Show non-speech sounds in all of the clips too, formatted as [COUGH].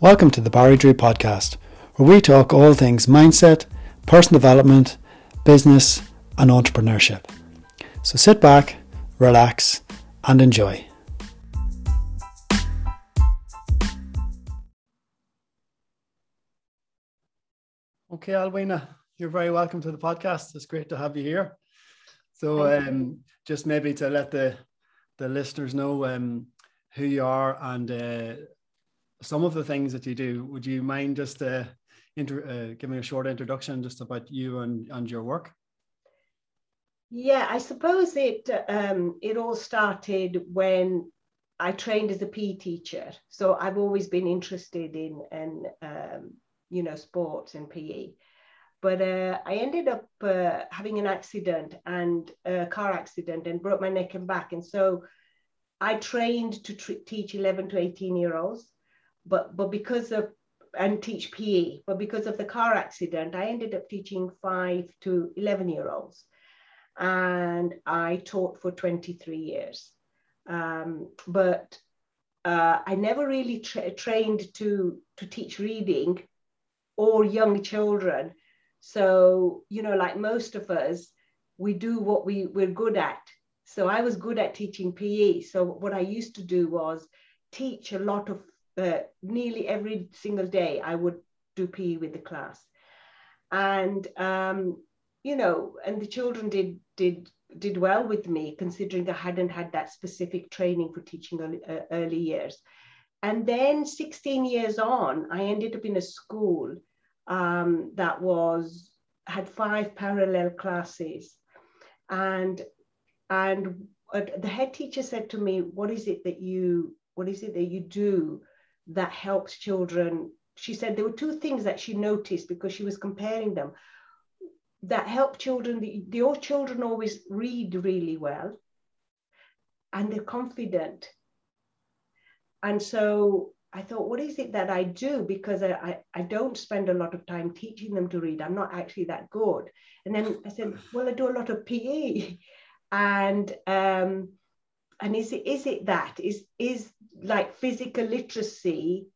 Welcome to the Barry Drew podcast, where we talk all things mindset, personal development, business, and entrepreneurship. So sit back, relax, and enjoy. Okay, Alwina, you're very welcome to the podcast. It's great to have you here. So, um, just maybe to let the the listeners know um, who you are and uh, some of the things that you do. Would you mind just uh, inter- uh, giving a short introduction just about you and, and your work? Yeah, I suppose it um, it all started when I trained as a PE teacher. So I've always been interested in and um, you know sports and PE. But uh, I ended up uh, having an accident and a car accident and broke my neck and back. And so I trained to teach 11 to 18 year olds but but because of and teach PE, but because of the car accident, I ended up teaching five to 11 year olds. And I taught for 23 years. Um, but uh, I never really tra- trained to, to teach reading or young children. So, you know, like most of us, we do what we, we're good at. So I was good at teaching PE. So what I used to do was teach a lot of uh, nearly every single day I would do PE with the class. And um, you know, and the children did did did well with me considering I hadn't had that specific training for teaching early, uh, early years. And then 16 years on, I ended up in a school um, that was had five parallel classes, and and uh, the head teacher said to me, "What is it that you what is it that you do that helps children. She said there were two things that she noticed because she was comparing them that help children. The, your children always read really well and they're confident. And so I thought, what is it that I do? Because I, I, I, don't spend a lot of time teaching them to read. I'm not actually that good. And then I said, well, I do a lot of PE. [LAUGHS] And um, and is it is it that? Is is like physical literacy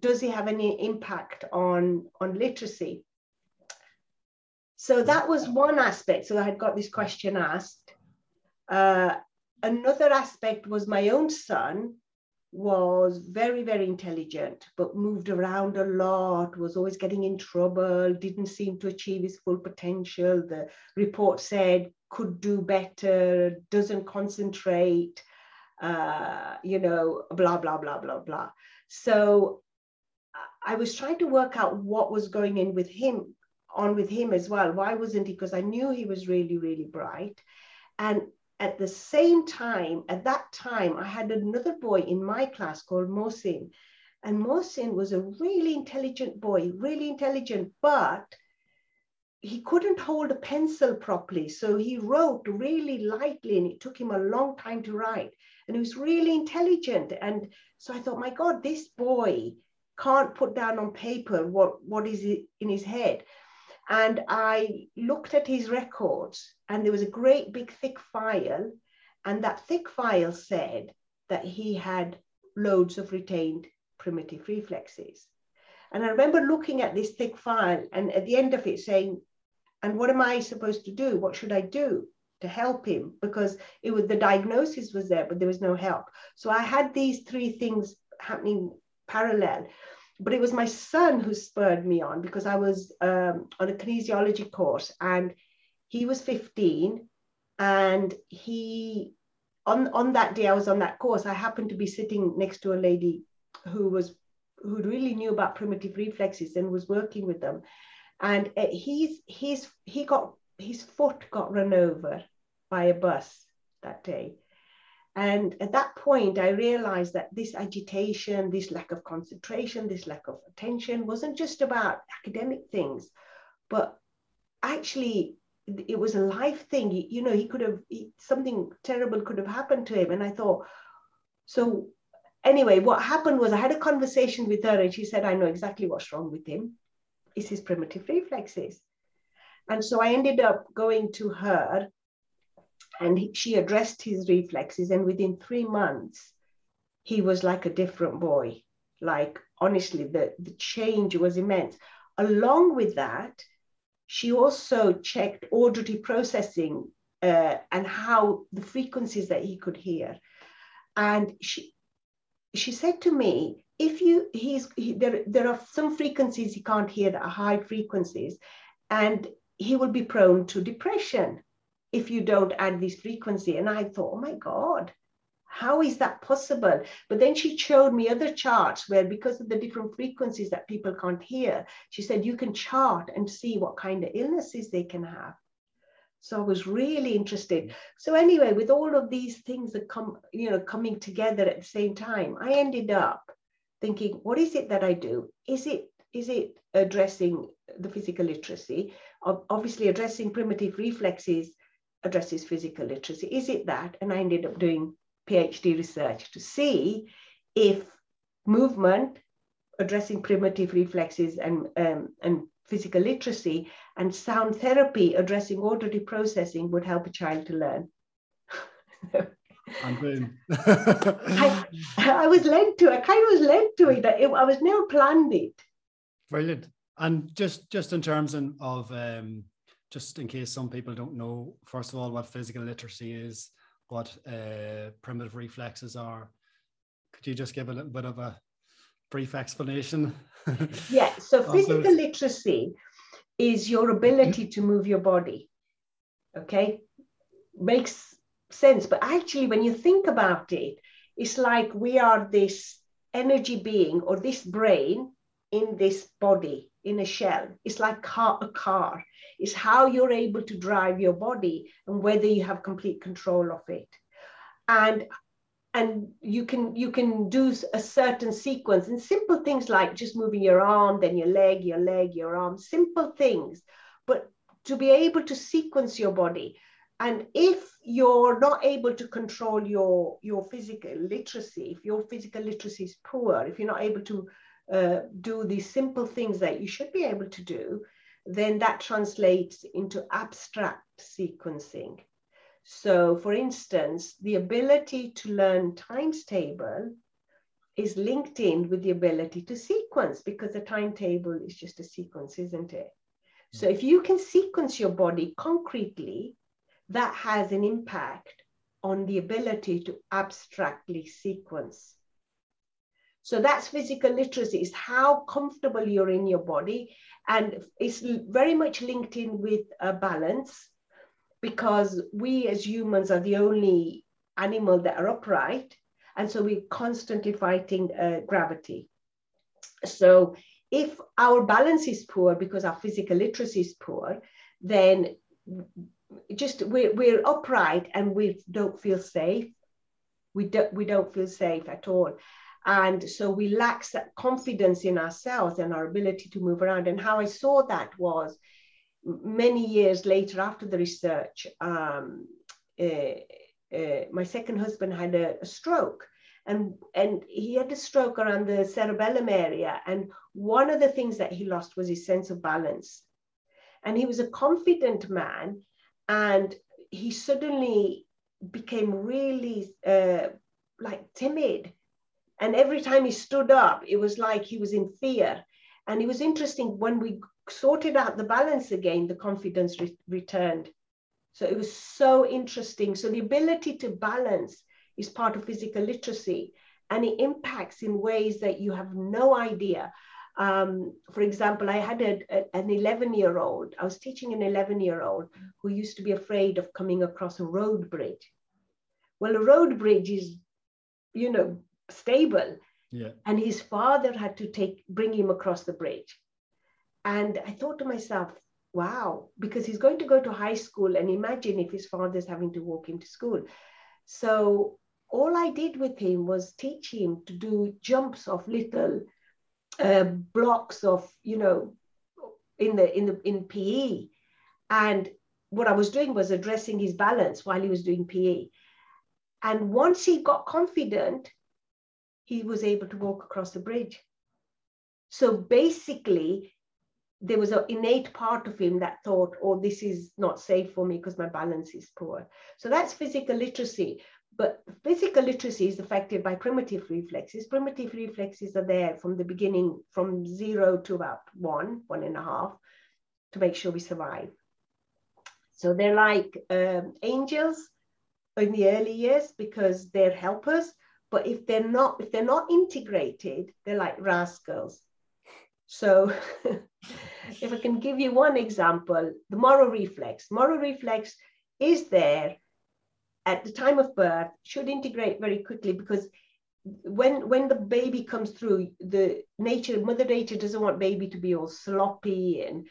does it have any impact on on literacy? So that was one aspect. So i had got this question asked. Uh, another aspect was my own son was very very intelligent but moved around a lot was always getting in trouble didn't seem to achieve his full potential the report said could do better doesn't concentrate uh, you know, blah, blah, blah, blah, blah. So I was trying to work out what was going in with him, on with him as well. Why wasn't he? Because I knew he was really, really bright. And at the same time, at that time, I had another boy in my class called Mohsin. And Mohsin was a really intelligent boy, really intelligent, but he couldn't hold a pencil properly. So he wrote really lightly and it took him a long time to write. And he was really intelligent. And so I thought, my God, this boy can't put down on paper what, what is in his head. And I looked at his records and there was a great big thick file. And that thick file said that he had loads of retained primitive reflexes. And I remember looking at this thick file and at the end of it saying, and what am I supposed to do? What should I do to help him? Because it was the diagnosis was there, but there was no help. So I had these three things happening parallel. But it was my son who spurred me on because I was um, on a kinesiology course and he was 15 and he on on that day I was on that course I happened to be sitting next to a lady who was who really knew about primitive reflexes and was working with them. And uh, he's he's he got his foot got run over by a bus that day and at that point i realized that this agitation this lack of concentration this lack of attention wasn't just about academic things but actually it was a life thing. You know he could have he, something terrible could have happened to him. And i thought so anyway what happened was i had a conversation with her and she said i know exactly what's wrong with him. It's his primitive reflexes. And so I ended up going to her and he, she addressed his reflexes. And within three months, he was like a different boy. Like, honestly, the, the change was immense. Along with that, she also checked auditory processing uh, and how the frequencies that he could hear. And she, she said to me, if you, he's, he, there, there are some frequencies he can't hear that are high frequencies, and he will be prone to depression if you don't add this frequency. And I thought, oh my God, how is that possible? But then she showed me other charts where, because of the different frequencies that people can't hear, she said you can chart and see what kind of illnesses they can have. So I was really interested. So anyway, with all of these things that come, you know, coming together at the same time, I ended up thinking, what is it that I do? Is it is it addressing the physical literacy? Obviously, addressing primitive reflexes addresses physical literacy. Is it that? And I ended up doing PhD research to see if movement, addressing primitive reflexes and, um, and physical literacy, and sound therapy, addressing auditory processing, would help a child to learn. and boom. [LAUGHS] [LAUGHS] I, I, was led to, I kind of was led to it. it I was never planned it. Brilliant. And just just in terms of um, just in case some people don't know, first of all, what physical literacy is, what uh, primitive reflexes are. Could you just give a little bit of a brief explanation? [LAUGHS] yeah, so physical literacy is your ability to move your body. Okay, makes sense. But actually, when you think about it, it's like we are this energy being or this brain in this body in a shell. It's like car, a car. It's how you're able to drive your body and whether you have complete control of it. And and you can you can do a certain sequence and simple things like just moving your arm, then your leg, your leg, your arm, simple things. But to be able to sequence your body. And if you're not able to control your, your physical literacy, if your physical literacy is poor, if you're not able to uh, do these simple things that you should be able to do, then that translates into abstract sequencing. So, for instance, the ability to learn times table is linked in with the ability to sequence because the timetable is just a sequence, isn't it? So, if you can sequence your body concretely, that has an impact on the ability to abstractly sequence. So that's physical literacy, is how comfortable you're in your body. And it's very much linked in with a balance because we as humans are the only animal that are upright. And so we're constantly fighting uh, gravity. So if our balance is poor because our physical literacy is poor, then just we're, we're upright and we don't feel safe. We don't, we don't feel safe at all. And so we lack that confidence in ourselves and our ability to move around. And how I saw that was many years later after the research, um, uh, uh, my second husband had a, a, stroke. And, and he had a stroke around the cerebellum area. And one of the things that he lost was his sense of balance. And he was a confident man. And he suddenly became really uh, like timid and every time he stood up, it was like he was in fear. And it was interesting when we sorted out the balance again, the confidence re- returned. So it was so interesting. So the ability to balance is part of physical literacy and it impacts in ways that you have no idea. Um, for example, I had a, a, an 11 year old, I was teaching an 11 year old who used to be afraid of coming across a road bridge. Well, a road bridge is, you know, stable. Yeah. And his father had to take bring him across the bridge. And I thought to myself, wow, because he's going to go to high school and imagine if his father's having to walk him to school. So all I did with him was teach him to do jumps of little uh, blocks of, you know, in the in the in PE. And what I was doing was addressing his balance while he was doing PE. And once he got confident, he was able to walk across the bridge. So basically, there was an innate part of him that thought, oh, this is not safe for me because my balance is poor. So that's physical literacy. But physical literacy is affected by primitive reflexes. Primitive reflexes are there from the beginning, from zero to about one, one and a half, to make sure we survive. So they're like um, angels in the early years because they're helpers. But if they're not, if they're not integrated, they're like rascals. So [LAUGHS] if I can give you one example, the Moro reflex. Moro reflex is there at the time of birth, should integrate very quickly because when when the baby comes through, the nature, mother nature doesn't want baby to be all sloppy and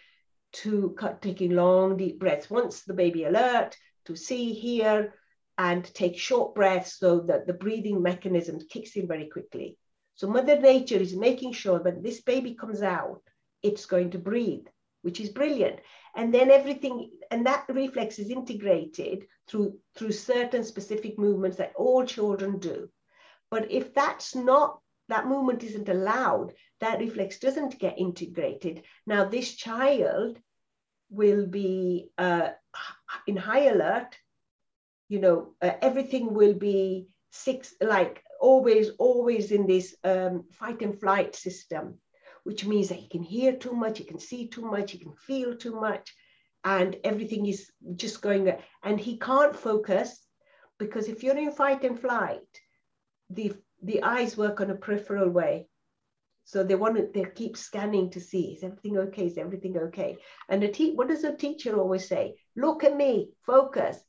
to taking long, deep breaths. Once the baby alert to see, hear, and take short breaths so that the breathing mechanism kicks in very quickly. So Mother Nature is making sure that this baby comes out, it's going to breathe, which is brilliant. And then everything, and that reflex is integrated through, through certain specific movements that all children do. But if that's not, that movement isn't allowed, that reflex doesn't get integrated. Now, this child will be uh, in high alert, you know, uh, everything will be six, like always, always in this um, fight and flight system, which means that he can hear too much, he can see too much, he can feel too much, and everything is just going. And he can't focus because if you're in fight and flight, the the eyes work on a peripheral way. So they want to, they keep scanning to see, is everything okay? Is everything okay? And the te- what does the teacher always say? Look at me, focus.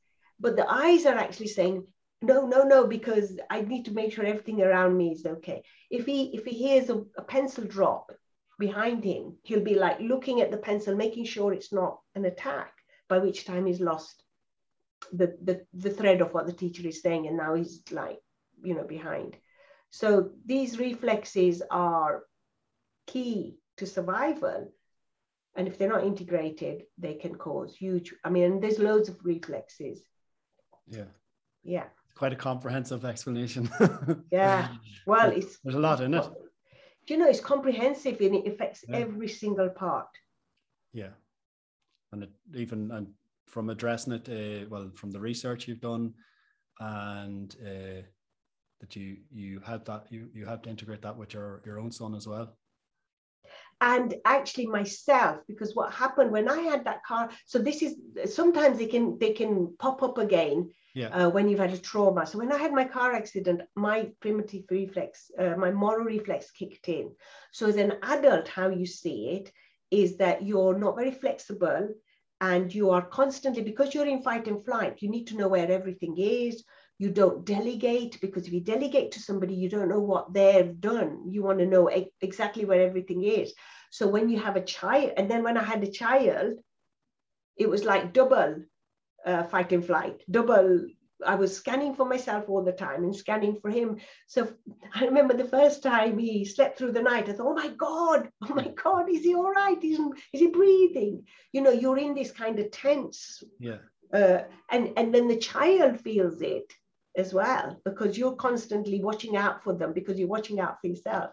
But the eyes are actually saying, no no no because i need to make sure everything around me is okay. If he if he hears a, a, pencil drop behind him he'll be like looking at the pencil making sure it's not an attack by which time he's lost the the, the thread of what the teacher is saying and now he's like you know behind. So these reflexes are key to survival and if they're not integrated they can cause huge i mean there's loads of reflexes yeah yeah quite a comprehensive explanation. [LAUGHS] yeah. [LAUGHS] Well, it's there's a lot in it. Do you know it's comprehensive and it affects yeah. every single part. Yeah, and it, even and from addressing it, uh, well, from the research you've done, and uh, that you you had that you you have to integrate that with your your own son as well and actually myself because what happened when i had that car so this is sometimes they can they can pop up again yeah. uh, when you've had a trauma so when i had my car accident my primitive reflex uh, my Moro reflex kicked in so as an adult how you see it is that you're not very flexible and you are constantly because you're in fight and flight you need to know where everything is you don't delegate because if you delegate to somebody you don't know what they've done you want to know exactly where everything is so when you have a child and then when i had a child it was like double uh, fight and flight double I was scanning for myself all the time and scanning for him. So I remember the first time he slept through the night, I thought, oh my God, [LAUGHS] oh my God, is he all right? Is, is he breathing? You know, you're in this kind of tense. Yeah. Uh, and, and then the child feels it as well because you're constantly watching out for them because you're watching out for yourself.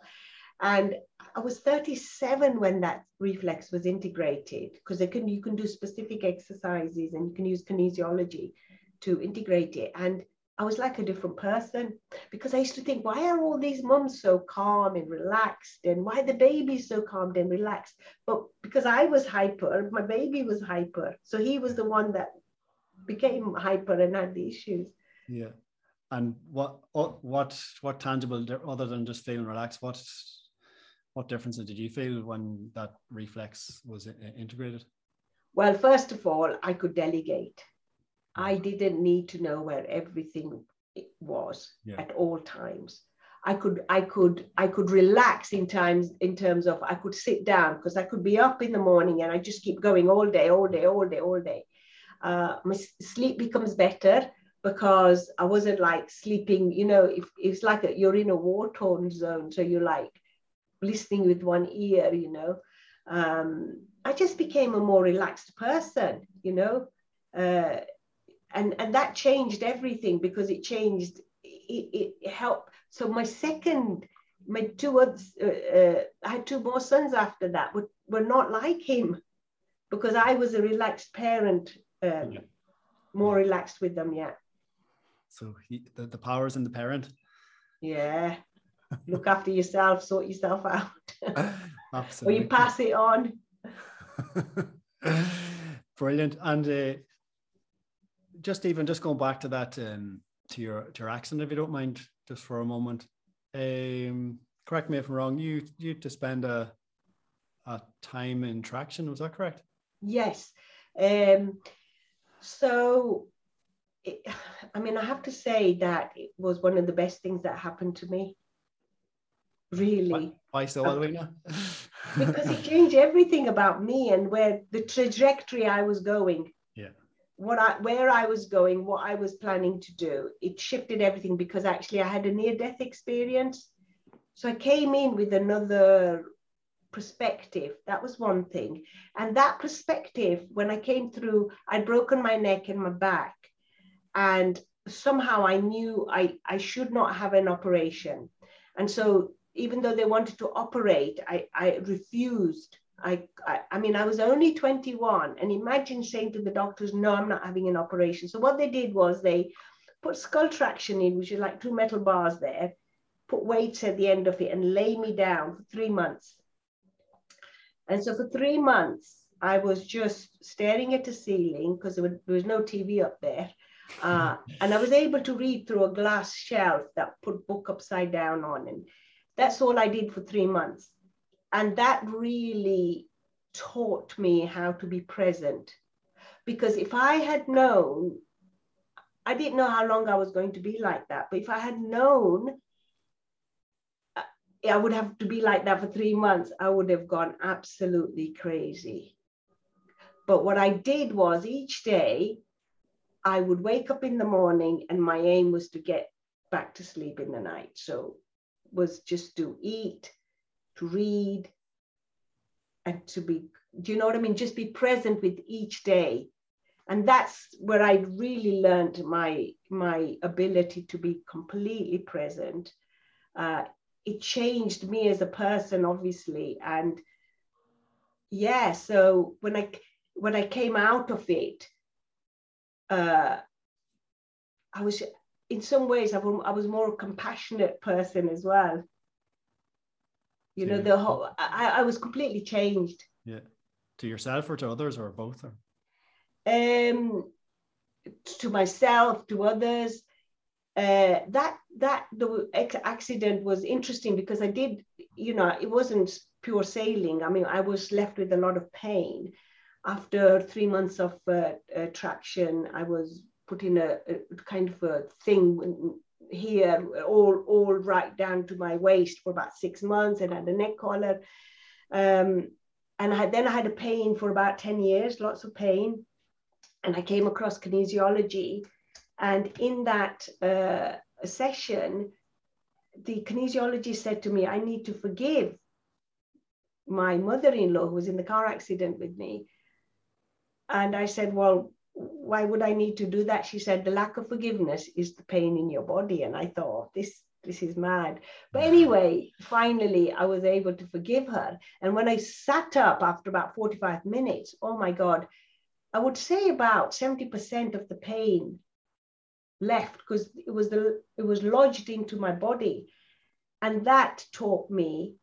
And I was 37 when that reflex was integrated because can you can do specific exercises and you can use kinesiology to integrate it. And I was like a different person because I used to think, why are all these mums so calm and relaxed? And why the baby's so calm and relaxed? But because I was hyper, my baby was hyper. So he was the one that became hyper and had the issues. Yeah and what what what tangible other than just feeling relaxed what what differences did you feel when that reflex was integrated? Well first of all i could delegate. I didn't need to know where everything was yeah. at all times. I could i could i could relax in times in terms of i could sit down because i could be up in the morning and i just keep going all day all day all day all day. Uh, my sleep becomes better because I wasn't like sleeping, you know, if it's like a, you're in a war torn zone, so you're like listening with one ear, you know. Um, I just became a more relaxed person, you know, uh, and and that changed everything because it changed. It, it helped. So my second my two others, uh, uh, I had two more sons after that, were, were not like him because I was a relaxed parent, um, yeah. more relaxed with them. Yeah. So he, the, the powers in the parent. Yeah. Look after yourself, sort yourself out. Absolutely. [LAUGHS] or you pass it on. [LAUGHS] Brilliant. And uh, just even just going back to that um, to your to your accent, if you don't mind, just for a moment. Um, correct me if I'm wrong. You you to spend a a time in traction. Was that correct? Yes. Um, so, it, [SIGHS] I mean, I have to say that it was one of the best things that happened to me. Really. Why, why so, Alwina? [LAUGHS] because it changed everything about me and where the trajectory I was going. Yeah. What I where I was going, what I was planning to do, it shifted everything because actually I had a near-death experience. So I came in with another perspective. That was one thing. And that perspective, when I came through, I'd broken my neck and my back. And somehow I knew I, I should not have an operation. And so even though they wanted to operate, I, I refused. I, I, I mean, I was only 21. And imagine saying to the doctors, no, I'm not having an operation. So what they did was they put skull traction in, which is like two metal bars there, put weights at the end of it and lay me down for three months. And so for three months, I was just staring at the ceiling because there, there, was no TV up there. Uh, and I was able to read through a glass shelf that put book upside down on. And that's all I did for three months. And that really taught me how to be present. Because if I had known, I didn't know how long I was going to be like that, but if I had known I would have to be like that for three months, I would have gone absolutely crazy. But what I did was each day, I would wake up in the morning and my aim was to get back to sleep in the night. So was just to eat, to read, and to be, do you know what I mean? Just be present with each day. And that's where I really learned my my ability to be completely present uh, it changed me as a person, obviously. And yeah, so when I when I came out of it, uh, I was in some ways I was, I was more a compassionate person as well. You know, the whole I, I was completely changed. Yeah. To yourself or to others or both or um to myself, to others uh, that that the accident was interesting because I did, you know, it wasn't pure sailing. I mean, I was left with a lot of pain. After three months of uh, uh, traction, I was put in a, a, kind of a thing here, all all right down to my waist for about six months, and had a neck collar. Um, and I, then I had a pain for about 10 years, lots of pain. And I came across kinesiology and in that uh, session, the kinesiologist said to me, I need to forgive my mother in law who was in the car accident with me. And I said, Well, why would I need to do that? She said, The lack of forgiveness is the pain in your body. And I thought, This this is mad. But mm. anyway, finally, I was able to forgive her. And when I sat up after about 45 minutes, oh my God, I would say about 70% of the pain left because it was the it was lodged into my body and that taught me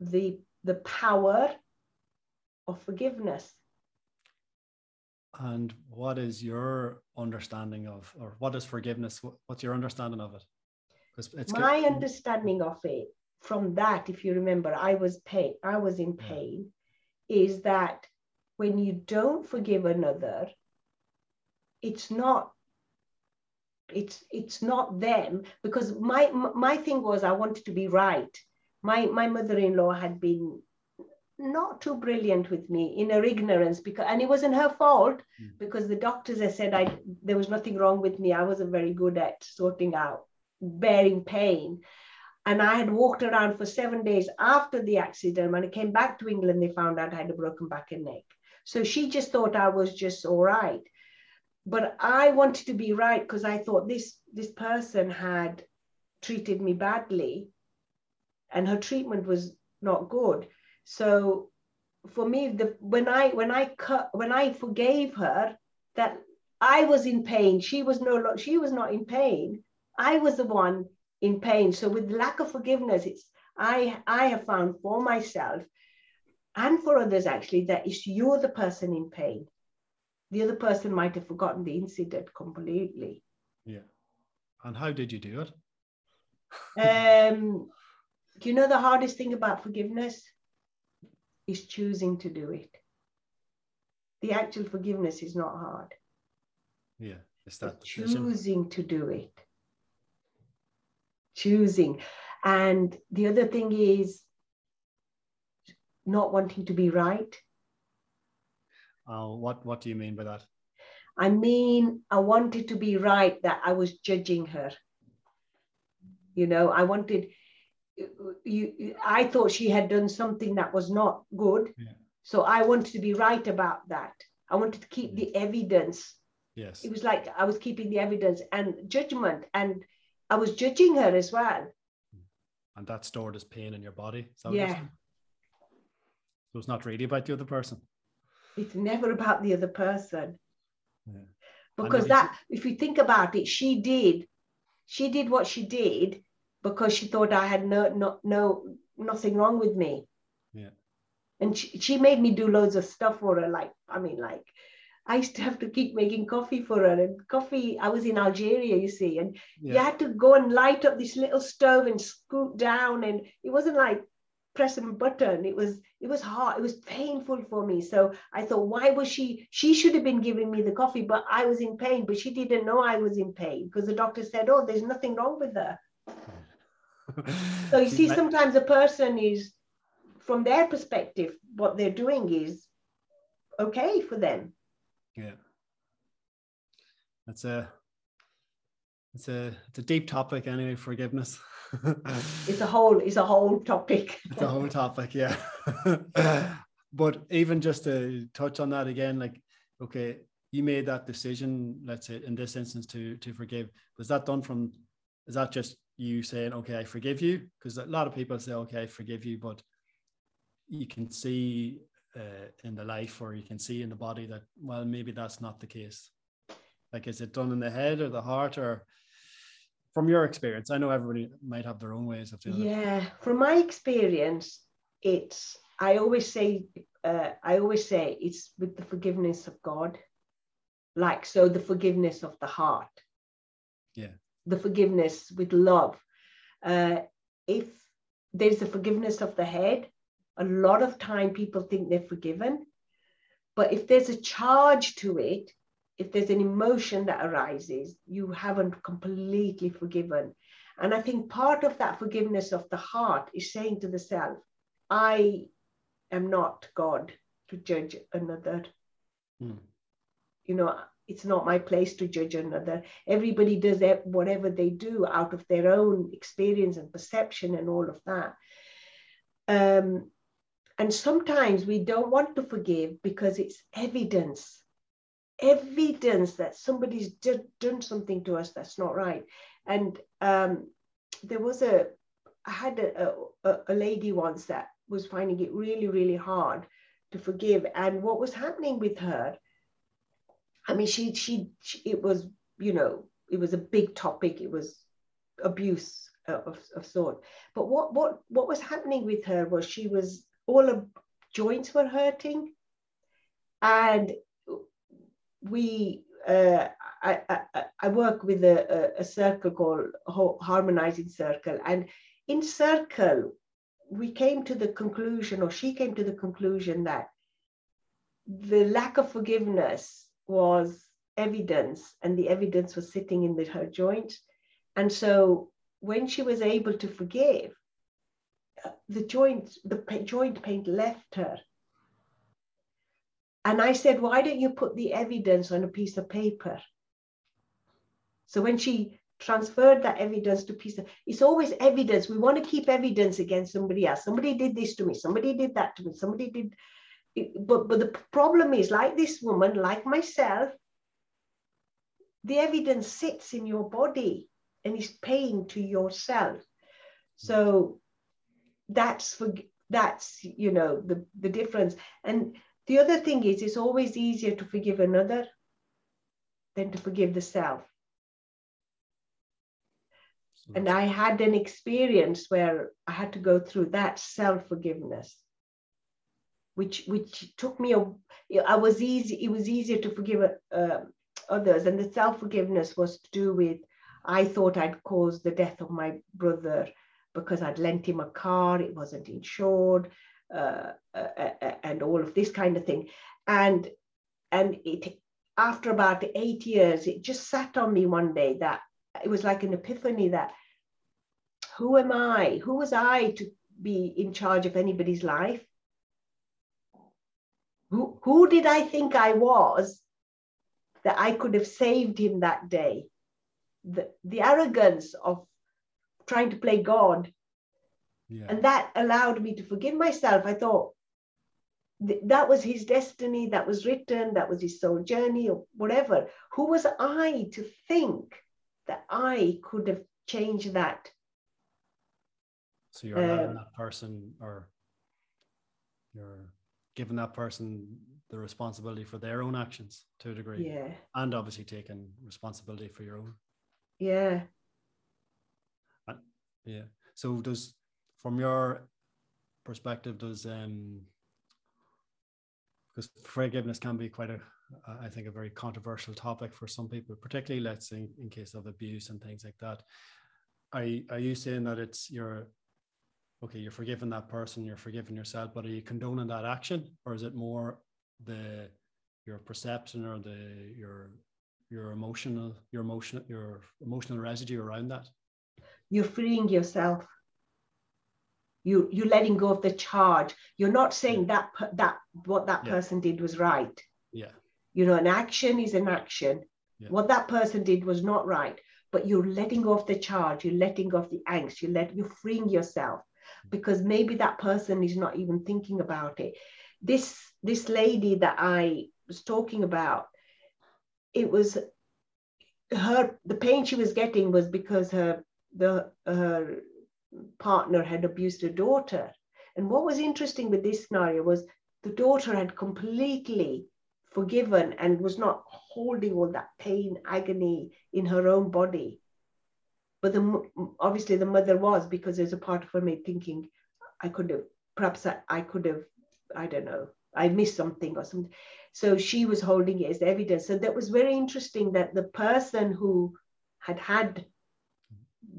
the the power of forgiveness and what is your understanding of or what is forgiveness what's your understanding of it it's my good. understanding of it from that if you remember i was pain i was in pain yeah. is that when you don't forgive another it's not it's it's not them because my my thing was I wanted to be right. My my mother-in-law had been not too brilliant with me in her ignorance because and it wasn't her fault mm. because the doctors had said I there was nothing wrong with me. I wasn't very good at sorting out bearing pain. And I had walked around for seven days after the accident. When I came back to England, they found out I had a broken back and neck. So she just thought I was just all right but I wanted to be right because I thought this this person had treated me badly, and her treatment was not good. So for me, the when I when I cut when I forgave her, that I was in pain. She was no she was not in pain. I was the one in pain. So with lack of forgiveness, it's I I have found for myself and for others actually that it's you're the person in pain. The other person might have forgotten the incident completely. Yeah. And how did you do it? um, do you know the hardest thing about forgiveness? Is choosing to do it. The actual forgiveness is not hard. Yeah, it's that choosing to do it. Choosing. And the other thing is not wanting to be right. Uh, what, what do you mean by that? I mean, I wanted to be right that I was judging her. You know, I wanted, you, I thought she had done something that was not good. Yeah. So I wanted to be right about that. I wanted to keep mm-hmm. the evidence. Yes. It was like I was keeping the evidence and judgment, and I was judging her as well. And that stored as pain in your body. yeah. So it's not really about the other person. It's never about the other person. Yeah. Because that, if you think about it, she did, she did what she did because she thought I had no, no, no, nothing wrong with me. Yeah. And she, she made me do loads of stuff for her. Like, I mean, like, I used to have to keep making coffee for her. And coffee, I was in Algeria, you see, and yeah. you had to go and light up this little stove and scoot down. And it wasn't like pressing a button. It was it was hard. It was painful for me. So I thought, why was she? She should have been giving me the coffee, but I was in pain. But she didn't know I was in pain because the doctor said, "Oh, there's nothing wrong with her." Hmm. [LAUGHS] so you see, sometimes a person is, from their perspective, what they're doing is okay for them. Yeah. That's a it's a it's a deep topic anyway, forgiveness. [LAUGHS] it's a whole it's a whole topic. it's a whole topic, yeah. [LAUGHS] but even just to touch on that again, like okay, you made that decision, let's say in this instance to to forgive. Was that done from is that just you saying, okay, I forgive you? Because a lot of people say, okay, I forgive you, but you can see uh, in the life or you can see in the body that, well, maybe that's not the case. Like, is it done in the head or the heart or from your experience? I know everybody might have their own ways of doing yeah, it. Yeah, from my experience, it's, I always say, uh, I always say it's with the forgiveness of God. Like, so the forgiveness of the heart. Yeah the forgiveness with love. Uh, if there's the forgiveness of the head, a lot of time people think they're forgiven. But if there's a charge to it, if there's an emotion that arises, you haven't completely forgiven. And I think part of that forgiveness of the heart is saying to the self, I am not God to judge another. Hmm. You know, it's not my place to judge another. Everybody does that, whatever they do out of their own experience and perception and all of that. Um, and sometimes we don't want to forgive because it's evidence, evidence that somebody's done something to us that's not right. And um, there was a, I had a, a, a lady once that was finding it really, really hard to forgive. And what was happening with her I mean, she, she, she, it was, you know, it was a big topic. It was abuse of, of sort. But what, what, what was happening with her was she was, all her joints were hurting. And we, uh, I, I, I, work with a, a, a circle called Harmonizing Circle. And in Circle, we came to the conclusion, or she came to the conclusion that the lack of forgiveness was evidence, and the evidence was sitting in the, her joint. And so when she was able to forgive, uh, the joint, the joint pain left her. And I said, why don't you put the evidence on a piece of paper? So when she transferred that evidence to piece of, it's always evidence. We want to keep evidence against somebody else. Somebody did this to me. Somebody did that to me. Somebody did but, but the problem is like this woman, like myself, the evidence sits in your body and is paying to yourself. So that's for that's you know the the difference. And the other thing is it's always easier to forgive another than to forgive the self. And i had an experience where i had to go through that self forgiveness which which took me a i was easy it was easier to forgive uh, others and the self forgiveness was to do with i thought i'd caused the death of my brother because I'd lent him a car, it wasn't insured, uh, uh, uh, and all of this kind of thing. And and it after about eight years, it just sat on me one day that it was like an epiphany that who am I? Who was I to be in charge of anybody's life? Who, who did I think I was that I could have saved him that day? The, the arrogance of trying to play God. Yeah. And that allowed me to forgive myself. I thought th- that was his destiny, that was written, that was his soul journey, or whatever. Who was I to think that I could have changed that? So you're um, that person, or you're giving that person the responsibility for their own actions to a degree. Yeah. And obviously taking responsibility for your own. Yeah. Yeah. So does from your perspective, does um because forgiveness can be quite a I think a very controversial topic for some people, particularly let's say in case of abuse and things like that. Are you, are you saying that it's you're okay, you're forgiving that person, you're forgiving yourself, but are you condoning that action, or is it more the your perception or the your your emotional your emotional your emotional residue around that? you're freeing yourself. You you're letting go of the charge. You're not saying that that what that yeah. person did was right. Yeah. You know an action is an action. Yeah. what that person did was not right but you're letting go of the charge. You're letting go of the angst. You let you're freeing yourself because maybe that person is not even thinking about it this this lady that i was talking about it was her the pain she was getting was because her the her partner had abused her daughter. And what was interesting with this scenario was the daughter had completely forgiven and was not holding all that pain, agony in her own body. But the, obviously the mother was because there's a part of me thinking, I could have, perhaps I, I could have, I don't know, I missed something or something. So she was holding it as evidence. So that was very interesting that the person who had had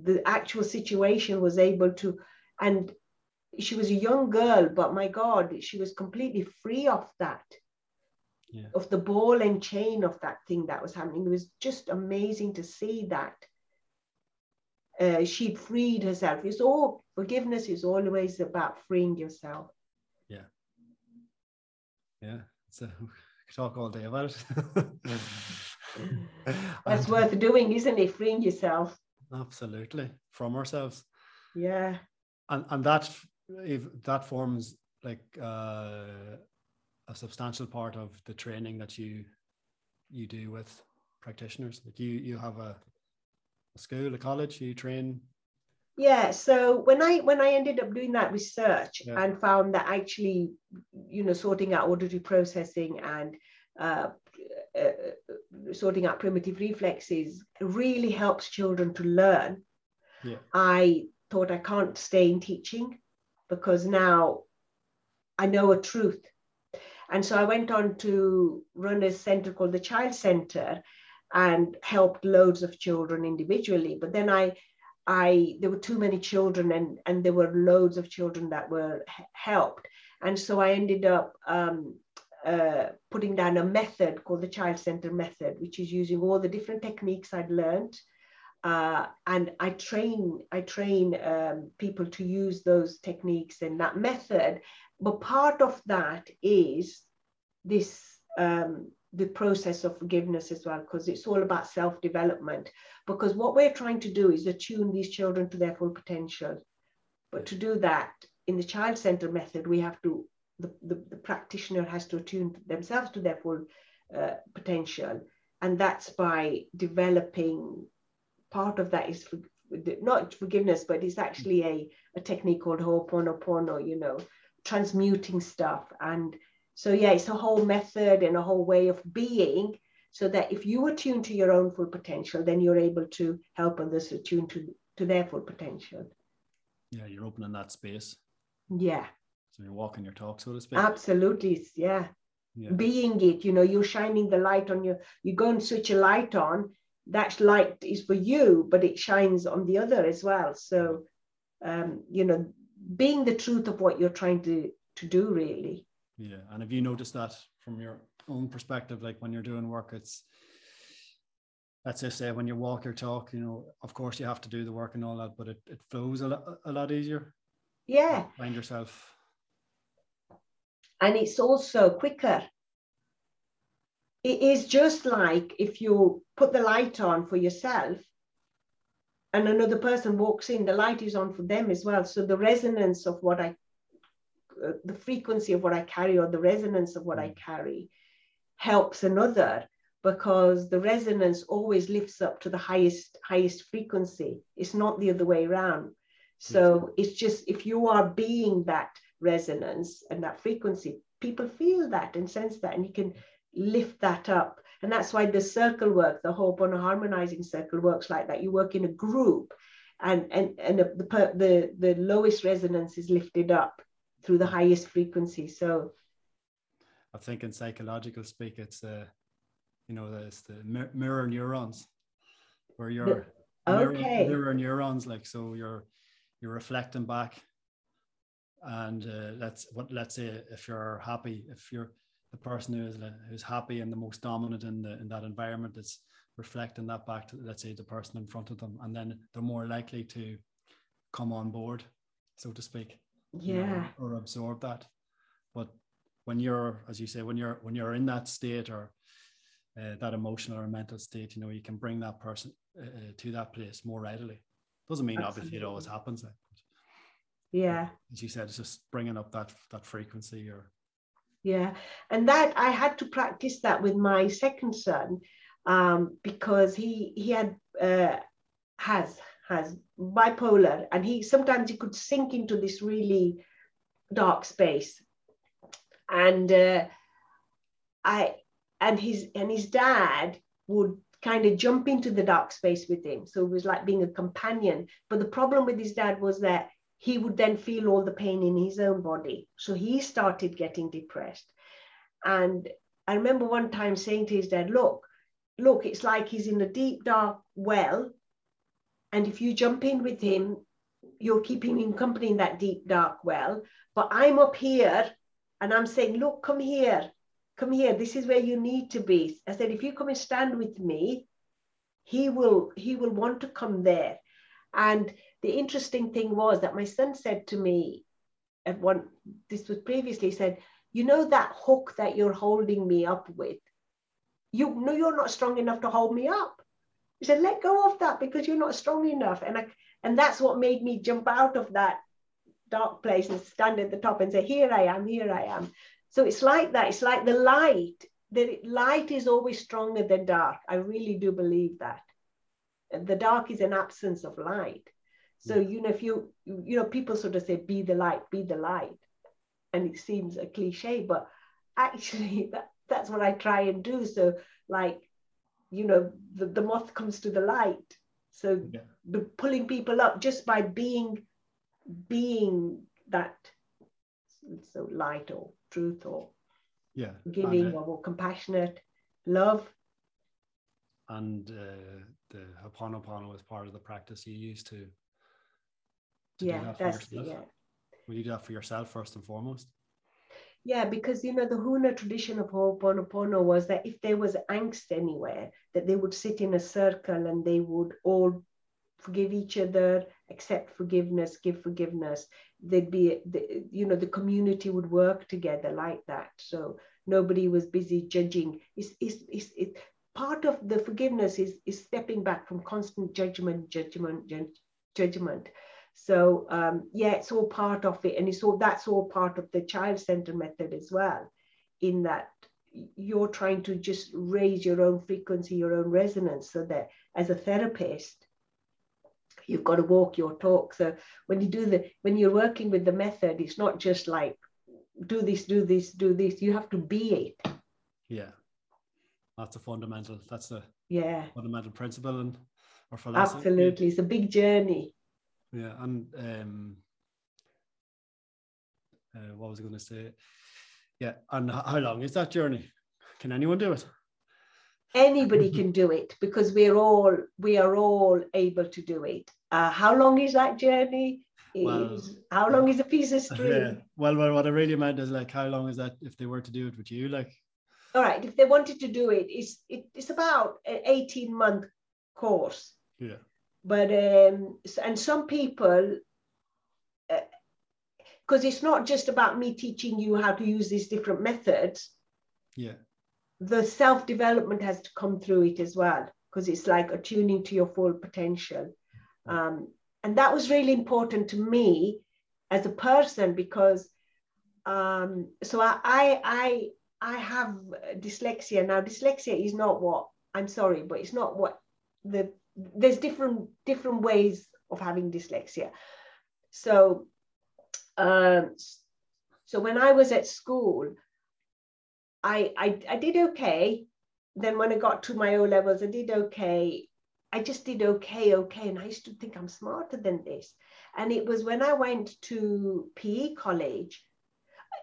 the actual situation was able to and she was a young girl but my god she was completely free of that yeah. of the ball and chain of that thing that was happening it was just amazing to see that uh, she'd freed herself. It's all forgiveness is always about freeing yourself. Yeah. Yeah it's a talk all day about it. [LAUGHS] That's worth doing isn't it? Freeing yourself. Absolutely. From ourselves. Yeah. And and that if that forms like uh, a substantial part of the training that you you do with practitioners. Like you you have a school or college you train yeah so when i when i ended up doing that research yeah. and found that actually you know sorting out auditory processing and uh, uh, sorting out primitive reflexes really helps children to learn. Yeah. I thought I can't stay in teaching because now I know a truth. And so I went on to run a center called the Child Center and helped loads of children individually. But then I, I there were too many children and, and there were loads of children that were helped. And so I ended up um, uh, putting down a method called the child center method, which is using all the different techniques I'd learned. Uh, and I train, I train um, people to use those techniques and that method. But part of that is this um, the process of forgiveness as well, because it's all about self-development. Because what we're trying to do is attune these children to their full potential. But to do that in the child center method, we have to the, the, the practitioner has to attune themselves to their full uh, potential. And that's by developing part of that is for, not forgiveness, but it's actually a, a technique called Ho'oponopono, you know, transmuting stuff. And so, yeah, it's a whole method and a whole way of being so that if you attune to your own full potential, then you're able to help others attune to, to their full potential. Yeah, you're opening that space. Yeah. So you're walking your talk, so to speak. Absolutely. Yeah. yeah. Being it, you know, you're shining the light on your, you go and switch a light on, that light is for you, but it shines on the other as well. So, um, you know, being the truth of what you're trying to to do, really. Yeah, and have you noticed that from your own perspective, like when you're doing work, it's let's just say when you walk your talk, you know, of course you have to do the work and all that, but it, it flows a lot, a lot easier. Yeah. Find yourself. And it's also quicker it is just like if you put the light on for yourself and another person walks in, the light is on for them as well. So the resonance of what I, uh, the frequency of what I carry or the resonance of what I mm. carry helps another because the resonance always lifts up to the highest highest frequency. It's not the other way around. So it's just if you are being that resonance and that frequency, people feel that and sense that, and you can lift that up. And that's why the circle work, the Ho'oponopono harmonizing circle works like that. You work in a group and, and, and the, the, the lowest resonance is lifted up through the highest frequency. So I think in psychological speak, it's, uh, you know, it's the mirror neurons where you're okay. mirror, mirror neurons, like, so you're, you're reflecting back and uh, let's what let's say if you're happy if you're the person who is who's happy and the most dominant in the in that environment is reflecting that back to let's say the person in front of them and then they're more likely to come on board so to speak yeah know, or absorb that. But when you're as you say when you're when you're in that state or uh, that emotional or mental state you know you can bring that person uh, uh to that place more readily. Doesn't mean Absolutely. obviously it always happens like, yeah. as you said it's just bringing up that that frequency or yeah. And that i had to practice that with my second son um, because he he had uh, has has bipolar and he sometimes he could sink into this really dark space and uh, i and his and his dad would kind of jump into the dark space with him so it was like being a companion but the problem with his dad was that he would then feel all the pain in his own body. So he started getting depressed. And I remember one time saying to his dad, Look, look, it's like he's in a deep, dark well. And if you jump in with him, you're keeping him company in that deep, dark well. But I'm up here and I'm saying, Look, come here, come here. This is where you need to be. I said, If you come and stand with me, he will he will want to come there and the interesting thing was that my son said to me at one, this was previously said, you know that hook that you're holding me up with, you know you're not strong enough to hold me up. He said, let go of that because you're not strong enough. And I, and that's what made me jump out of that dark place and stand at the top and say, here I am, here I am. So it's like that. It's like the light. The light is always stronger than dark. I really do believe that. The dark is an absence of light. So, mm. you know, if you, you know, people sort of say, be the light, be the light. And it seems a cliche, but actually [LAUGHS] that, that's what I try and do. So, like, you know, the, the moth comes to the light. So, yeah. the pulling people up just by being, being that so light or truth or yeah giving uh, or compassionate love and uh, the Ho'oponopono is part of the practice you use to yeah, that that's yeah. Will you do that for yourself first and foremost? Yeah, because you know the Huna tradition of Ho'oponopono was that if there was angst anywhere, that they would sit in a circle and they would all forgive each other, accept forgiveness, give forgiveness. There'd be, the, you know, the community would work together like that. So nobody was busy judging. It's, it's, it's, it, part of the forgiveness is, is stepping back from constant judgment, judgment, judgment. So um, yeah, it's all part of it, and it's all that's all part of the child-centered method as well. In that you're trying to just raise your own frequency, your own resonance, so that as a therapist, you've got to walk your talk. So when you do the when you're working with the method, it's not just like do this, do this, do this. You have to be it. Yeah. That's a fundamental, that's a yeah fundamental principle and or philosophy. Absolutely. It's a big journey. Yeah. And um uh, what was I going to say? Yeah. And how long is that journey? Can anyone do it? Anybody can do it because we're all we are all able to do it. Uh, how long is that journey? Well, is, how long is a piece of string? Yeah. Well, well, what I really meant is like, how long is that if they were to do it with you? Like, all right, if they wanted to do it, it's it, it's about an eighteen month course. Yeah. But um, and some people, because uh, it's not just about me teaching you how to use these different methods. Yeah. The self development has to come through it as well, because it's like attuning to your full potential. Um, and that was really important to me as a person because um, so I, I I I have dyslexia now. Dyslexia is not what I'm sorry, but it's not what the there's different different ways of having dyslexia. So um, so when I was at school, I, I I did okay. Then when I got to my O levels, I did okay. I just did okay, okay. And I used to think I'm smarter than this. And it was when I went to PE college.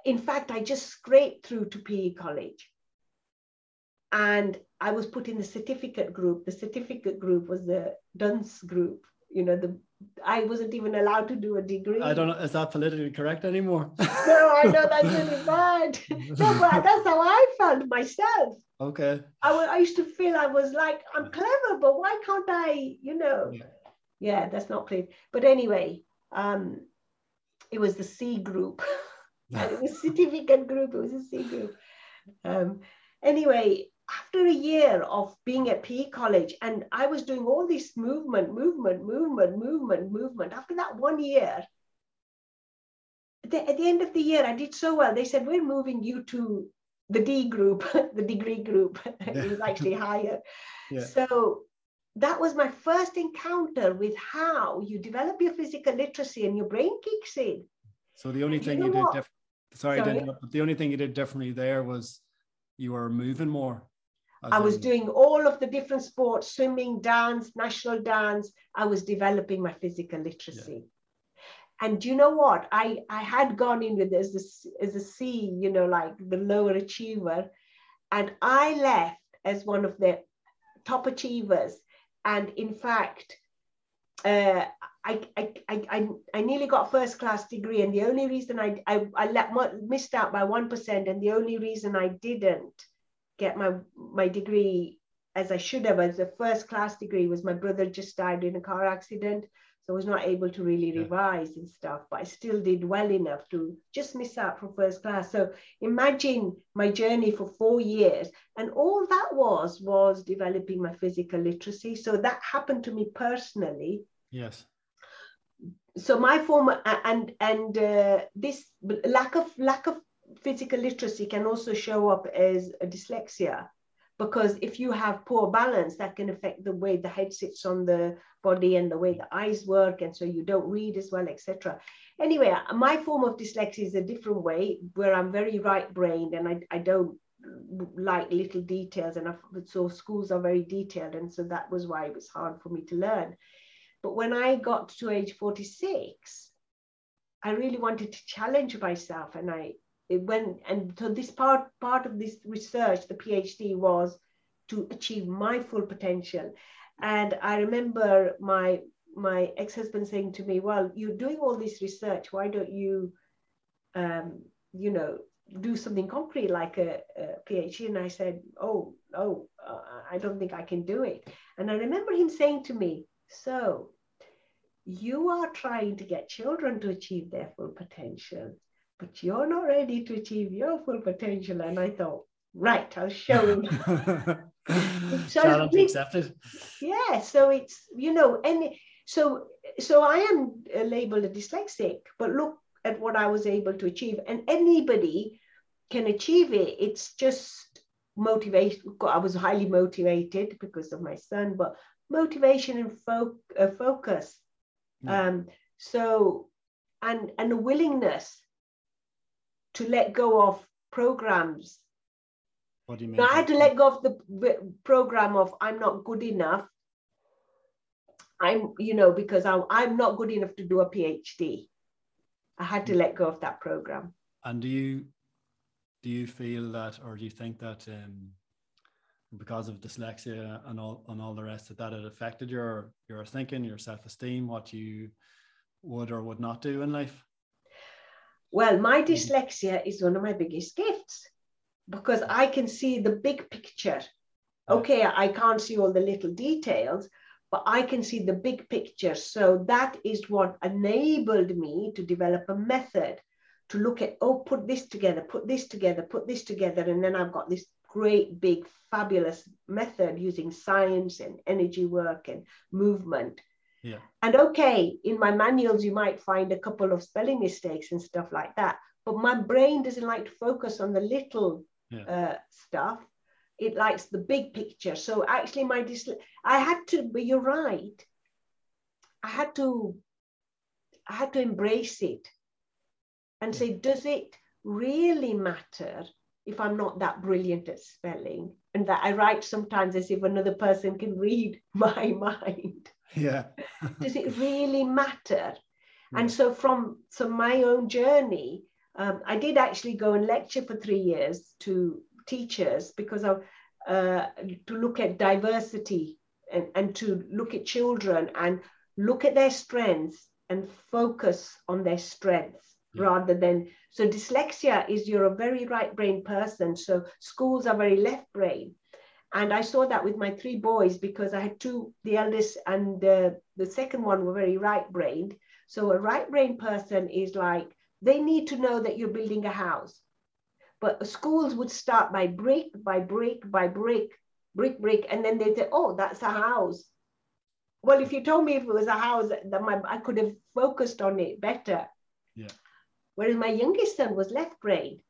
In fact, I just scraped through to PE college. And I was put in the certificate group. The certificate group was the dunce group. You know, the I wasn't even allowed to do a degree. I don't know. Is that politically correct anymore? [LAUGHS] no, I know [LAUGHS] that's really bad. No, but that's how I felt myself. Okay. I, I used to feel I was like, I'm clever, but why can't I, you know? Yeah, yeah that's not clear. But anyway, um, it was the C group. [LAUGHS] it was certificate group. It was a C group. Um, anyway, after a year of being at PE college, and I was doing all this movement, movement, movement, movement, movement. After that one year, the, at the end of the year, I did so well. They said, We're moving you to the D group, [LAUGHS] the degree group. [LAUGHS] it was [LAUGHS] actually higher. Yeah. So that was my first encounter with how you develop your physical literacy and your brain kicks in. So the only thing you, know you did, diff- sorry, sorry? but the only thing you did differently there was you were moving more. I was doing all of the different sports, swimming, dance, national dance. I was developing my physical literacy. Yeah. And you know what? I, I had gone in with as a, as a C, you know, like the lower achiever. And I left as one of the top achievers. And in fact, uh, I, I, I, I nearly got first class degree. And the only reason I, I, I let, missed out by 1%. And the only reason I didn't get my my degree as I should have as a first class degree was my brother just died in a car accident. So I was not able to really revise and stuff, but I still did well enough to just miss out from first class. So imagine my journey for four years. And all that was was developing my physical literacy. So that happened to me personally. Yes. So my former and and uh, this lack of lack of physical literacy can also show up as a dyslexia because if you have poor balance that can affect the way the head sits on the body and the way the eyes work and so you don't read as well etc anyway my form of dyslexia is a different way where i'm very right brained and I, I don't like little details and I, so schools are very detailed and so that was why it was hard for me to learn. But when i got to age 46 i really wanted to challenge myself and i it went and so this part part of this research the phd was to achieve my full potential. And i remember my my ex-husband saying to me well you're doing all this research. Why don't you um, you know do something concrete like a, a phd and i said oh oh uh, i don't think i can do it. And i remember him saying to me so you are trying to get children to achieve their full potential but you're not ready to achieve your full potential. And I thought, right, I'll show him. [LAUGHS] so Challenge accepted. Yeah, so it's you know, any so so I am uh, labeled a dyslexic, but look at what I was able to achieve, and anybody can achieve it. It's just motivation. I was highly motivated because of my son, but motivation and fo- uh, focus Yeah. Um, so, and and a willingness to let go of programs. What do you mean? Now, I had to let go of the program of I'm not good enough. I'm, you know, because I'm, I'm not good enough to do a PhD. I had to let go of that program. And do you do you feel that, or do you think that um, because of dyslexia and all and all the rest of that, it affected your your thinking, your self esteem, what you would or would not do in life? Well, my hmm. dyslexia is one of my biggest gifts because I can see the big picture. Hmm. Okay, I can't see all the little details, but I can see the big picture. So that is what enabled me to develop a method to look at, oh, put this together, put this together, put this together. And then I've got this great, big, fabulous method using science and energy work and movement. Yeah. And okay, in my manuals, you might find a couple of spelling mistakes and stuff like that. But my brain doesn't like to focus on the little yeah. uh, stuff. It likes the big picture. So actually, my dysle- I had to, but you're right. I had to, I had to embrace it and say, does it really matter if I'm not that brilliant at spelling? And that I write sometimes as if another person can read [LAUGHS] my mind. Yeah. [LAUGHS] does it really matter? Yeah. And so from so my own journey, um, I did actually go and lecture for three years to teachers because of uh, to look at diversity and, and to look at children and look at their strengths and focus on their strengths rather than so dyslexia is you're a very right brain person so schools are very left brain and i saw that with my three boys because i had two the eldest and the, the second one were very right brained so a right brain person is like they need to know that you're building a house. But schools would start by brick by brick by brick brick brick and then they'd say oh that's a house. Well if you told me if it was a house that my, i could have focused on it better. Yeah. Whereas my youngest son was left brain.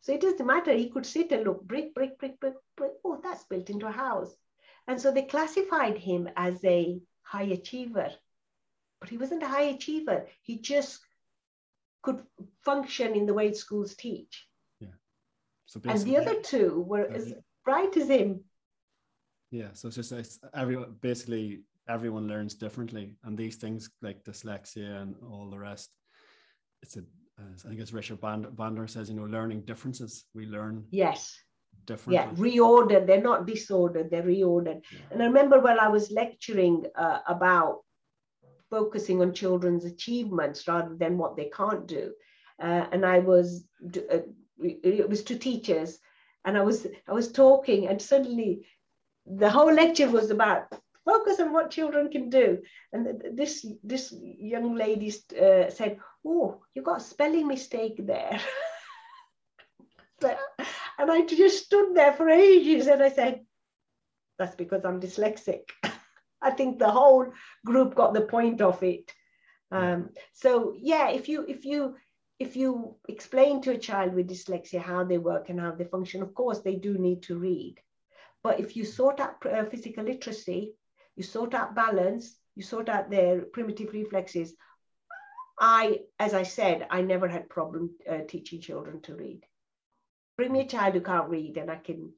So it doesn't matter. He could sit and look, brick, brick, brick, brick, brick. Oh, that's built into a house. And so they classified him as a high achiever. But he wasn't a high achiever. He just could function in the way schools teach. Yeah. So and the other two were as bright as him. Yeah. So it's just it's everyone basically everyone learns differently. And these things like dyslexia and all the rest, it's a I think it's Richard Bandler says, you know, learning differences. We learn. Yes. Different. Yeah, reordered. They're not disordered. They're reordered. Yeah. And I remember when I was lecturing uh, about focusing on children's achievements rather than what they can't do, uh, and I was uh, it was to teachers, and I was I was talking, and suddenly the whole lecture was about focus on what children can do. And this this young lady uh, said, "Oh, you got a spelling mistake there." [LAUGHS] and I just stood there for ages, and I said, "That's because I'm dyslexic." [LAUGHS] I think the whole group got the point of it. Um, so yeah, if you if you if you explain to a child with dyslexia how they work and how they function, of course they do need to read. But if you sort out uh, physical literacy, you sort out balance, you sort out their primitive reflexes. I, as I said, I never had problem uh, teaching children to read. Bring me a child who can't read and I can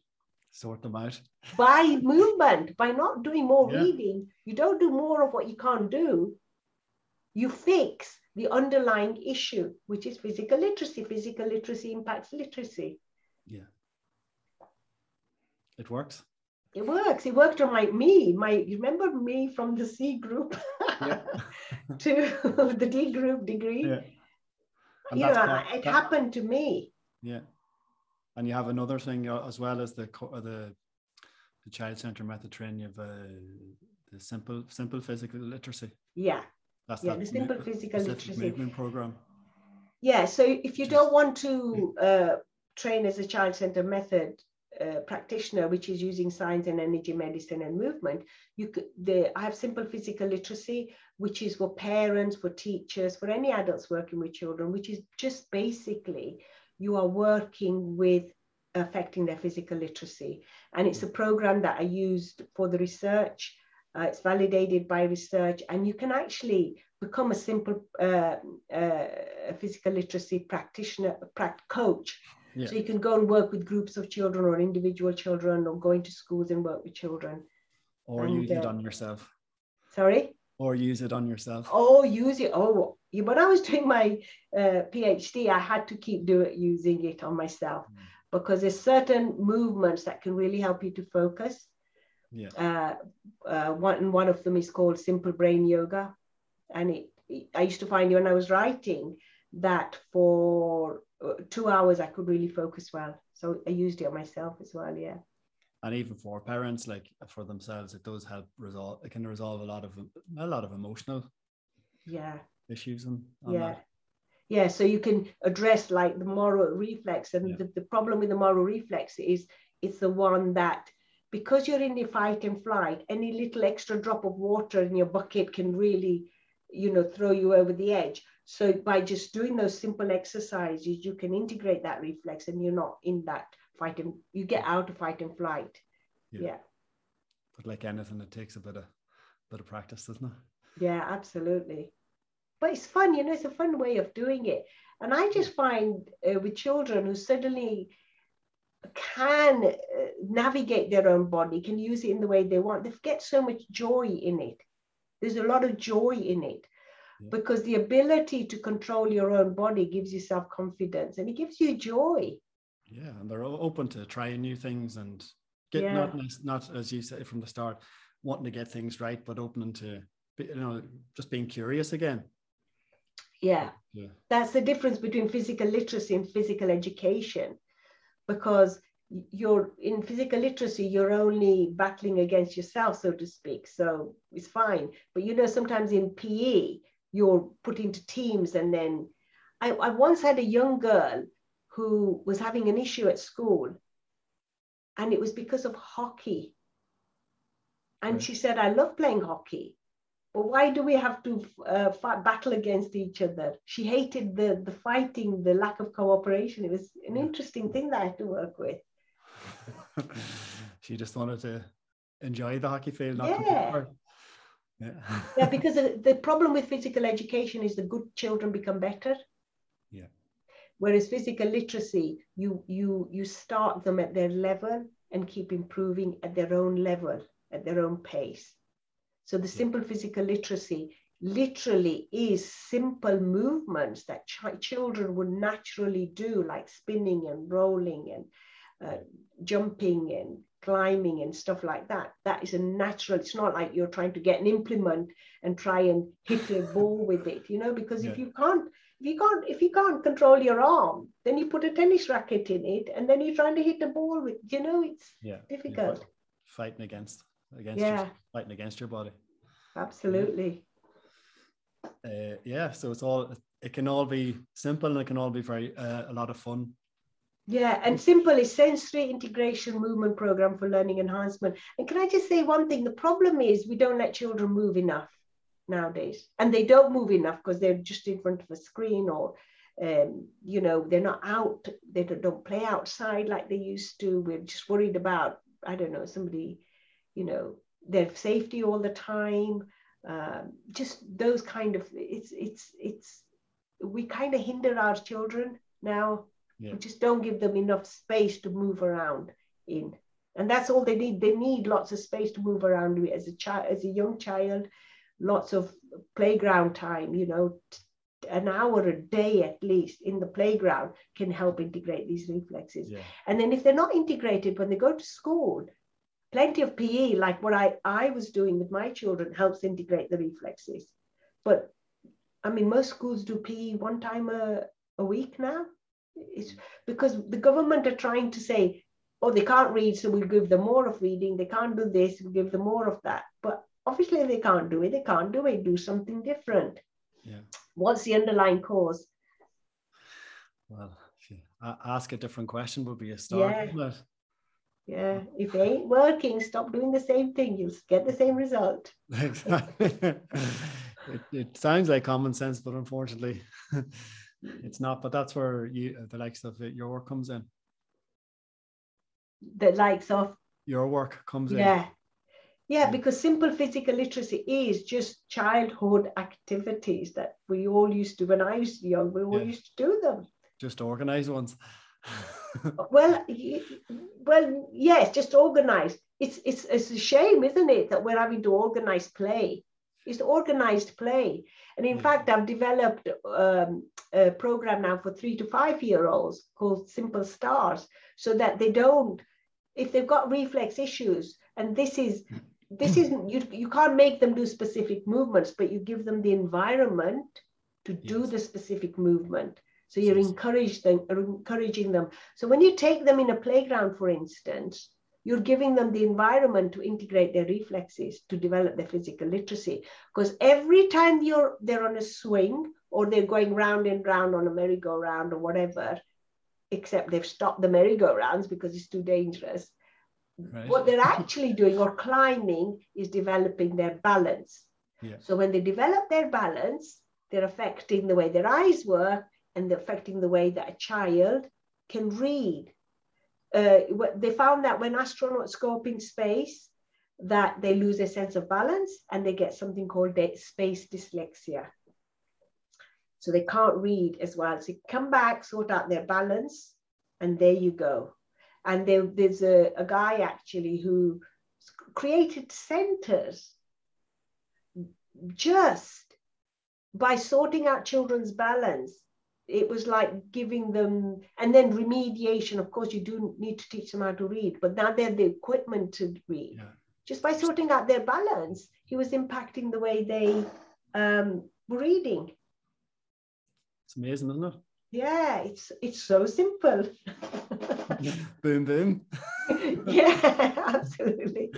sort them out. [LAUGHS] by movement, by not doing more yeah. reading, you don't do more of what you can't do. You fix the underlying issue, which is physical literacy. Physical literacy impacts literacy. Yeah. It works it works. It worked on my me. My you remember me from the C group [LAUGHS] to the D group degree. Yeah. you know, part, it that, happened to me. Yeah, and you have another thing uh, as well as the uh, the the child center method training of uh, the simple simple physical literacy. Yeah. That's yeah, the simple physical literacy movement program. Yeah, so if you Just, don't want to uh, train as a child center method uh, practitioner, which is using science and energy medicine and movement, you could, the, I have simple physical literacy, which is for parents, for teachers, for any adults working with children, which is just basically you are working with affecting their physical literacy. And it's a program that I used for the research Uh, it's validated by research, and you can actually become a simple uh, uh, physical literacy practitioner, pract- coach. Yeah. So you can go and work with groups of children or individual children, or go into schools and work with children. Or and, use it uh, on yourself. Sorry. Or use it on yourself. Oh, use it. Oh, when I was doing my uh, PhD, I had to keep doing it using it on myself mm. because there's certain movements that can really help you to focus. Yeah. Uh, uh, one one of them is called simple brain yoga, and it, it, I used to find when I was writing that for two hours I could really focus well. So I used it on myself as well. Yeah. And even for parents, like for themselves, it does help resolve. It can resolve a lot of a lot of emotional. Yeah issues and yeah that. yeah so you can address like the Moro reflex and yeah. the, the problem with the Moro reflex is it's the one that because you're in the fight and flight any little extra drop of water in your bucket can really you know throw you over the edge so by just doing those simple exercises you can integrate that reflex and you're not in that fight and you get out of fight and flight yeah, yeah. but like anything it takes a bit of bit of practice doesn't it yeah absolutely but it's fun, you know, it's a fun way of doing it. And I just find uh, with children who suddenly can uh, navigate their own body, can use it in the way they want, they get so much joy in it. There's a lot of joy in it yeah. because the ability to control your own body gives you self confidence and it gives you joy. Yeah, and they're open to trying new things and get yeah. not not as you said from the start, wanting to get things right, but opening to you know just being curious again. Yeah. yeah. That's the difference between physical literacy and physical education. Because you're in physical literacy, you're only battling against yourself, so to speak. So it's fine. But you know, sometimes in PE, you're put into teams. And then I, I once had a young girl who was having an issue at school, and it was because of hockey. And right. she said, I love playing hockey. But why do we have to uh, fight, battle against each other? She hated the, the fighting, the lack of cooperation. It was an interesting thing that I had to work with. [LAUGHS] she just wanted to enjoy the hockey field, not yeah. Yeah. yeah, [LAUGHS] because the, the problem with physical education is the good children become better. Yeah. Whereas physical literacy, you you you start them at their level and keep improving at their own level, at their own pace. So the simple physical literacy literally is simple movements that ch- children would naturally do, like spinning and rolling and uh, jumping and climbing and stuff like that. That is a natural. It's not like you're trying to get an implement and try and hit a ball with it, you know. Because yeah. if you can't, if you can't, if you can't control your arm, then you put a tennis racket in it, and then you're trying to hit the ball with. You know, it's yeah, difficult. Fighting against against yeah. your, fighting against your body. Absolutely. Uh, yeah, so it's all it can all be simple and it can all be very uh, a lot of fun. Yeah, and simple is sensory integration movement program for learning enhancement. And can I just say one thing? The problem is we don't let children move enough nowadays, and they don't move enough because they're just in front of a screen or um, you know, they're not out, they don't, don't play outside like they used to. We're just worried about, I don't know, somebody, you know, their safety all the time. Um, just those kind of it's it's it's we kind of hinder our children now. Yeah. We just don't give them enough space to move around in, and that's all they need. They need lots of space to move around as a child, as a young child, lots of playground time. You know, an hour a day at least in the playground can help integrate these reflexes. Yeah. And then if they're not integrated when they go to school, plenty of PE, like what I, I was doing with my children, helps integrate the reflexes. But I mean, most schools do PE one time a, a week now. It's because the government are trying to say, oh, they can't read, so we'll give them more of reading. They can't do this, we'll give them more of that. But obviously, they can't do it. They can't do it. Do something different. Yeah. What's the underlying cause? Well, ask a different question would be a start. Yeah. Yeah, if it ain't working, stop doing the same thing. You'll get the same result. Exactly. [LAUGHS] [LAUGHS] it, it sounds like common sense, but unfortunately, [LAUGHS] it's not. But that's where you, uh, the likes of your work comes in. The likes of your work comes yeah. in. Yeah, Yeah, because simple physical literacy is just childhood activities that we all used to. When I was young, we all yeah. used to do them. Just organized ones. Uh, well, well, yes, just organized. It's it's it's a shame, isn't it, that we're having to organize play. It's organized play, and in yeah. fact, I've developed um, a program now for three to five year olds called Simple Stars, so that they don't, if they've got reflex issues, and this is this isn't you you can't make them do specific movements but you give them the environment to do yes. the specific movement so you're yes. encourage them, encouraging them so when you take them in a playground for instance you're giving them the environment to integrate their reflexes to develop their physical literacy because every time you're they're on a swing or they're going round and round on a merry-go-round or whatever except they've stopped the merry-go-rounds because it's too dangerous Right. What they're actually doing or climbing is developing their balance. Yeah. So when they develop their balance, they're affecting the way their eyes work and they're affecting the way that a child can read. Uh, they found that when astronauts go up in space, that they lose a sense of balance and they get something called space dyslexia. So they can't read as well. So come back, sort out their balance, and there you go. And there, there's a, a guy actually who created centers just by sorting out children's balance it was like giving them and then remediation of course you do need to teach them how to read but now they have the equipment to read. Yeah. just by sorting out their balance he was impacting the way they um, were reading. It's amazing isn't it? Yeah it's it's so simple. [LAUGHS] Boom boom. [LAUGHS] Yeah [LAUGHS] absolutely.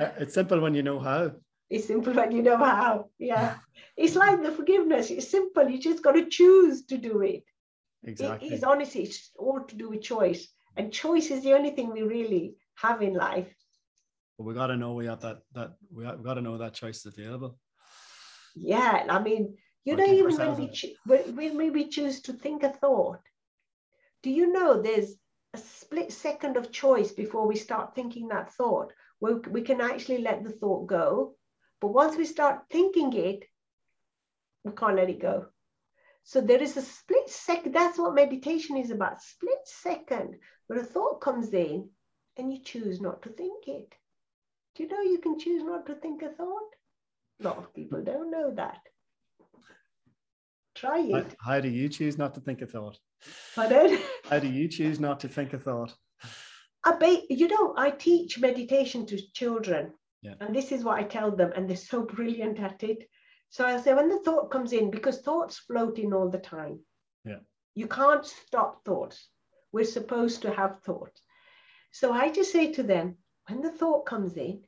Uh, it's simple when you know how it's simple when you know how. Yeah. It's like the forgiveness. It's simple. You just got to choose to do it. Exactly it is honestly it's all to do with choice. And choice is the only thing we really have in life. But we got to know we have that that we got, we got to know that choice is available. Yeah. I mean you know, even when we, cho- when we choose to think a thought, do you know there's a split second of choice before we start thinking that thought? Where we can actually let the thought go. But once we start thinking it, we can't let it go. So there is a split second. That's what meditation is about. Split second where a thought comes in and you choose not to think it. Do you know you can choose not to think a thought? A lot of people don't know that. Try it. How, do you choose not to think a thought? Pardon? How do you choose not to think a thought? I be, you know, I teach meditation to children. Yeah. And this is what I tell them, and they're so brilliant at it. So I say, when the thought comes in, because thoughts float in all the time. Yeah. You can't stop thoughts. We're supposed to have thoughts. So I just say to them, when the thought comes in,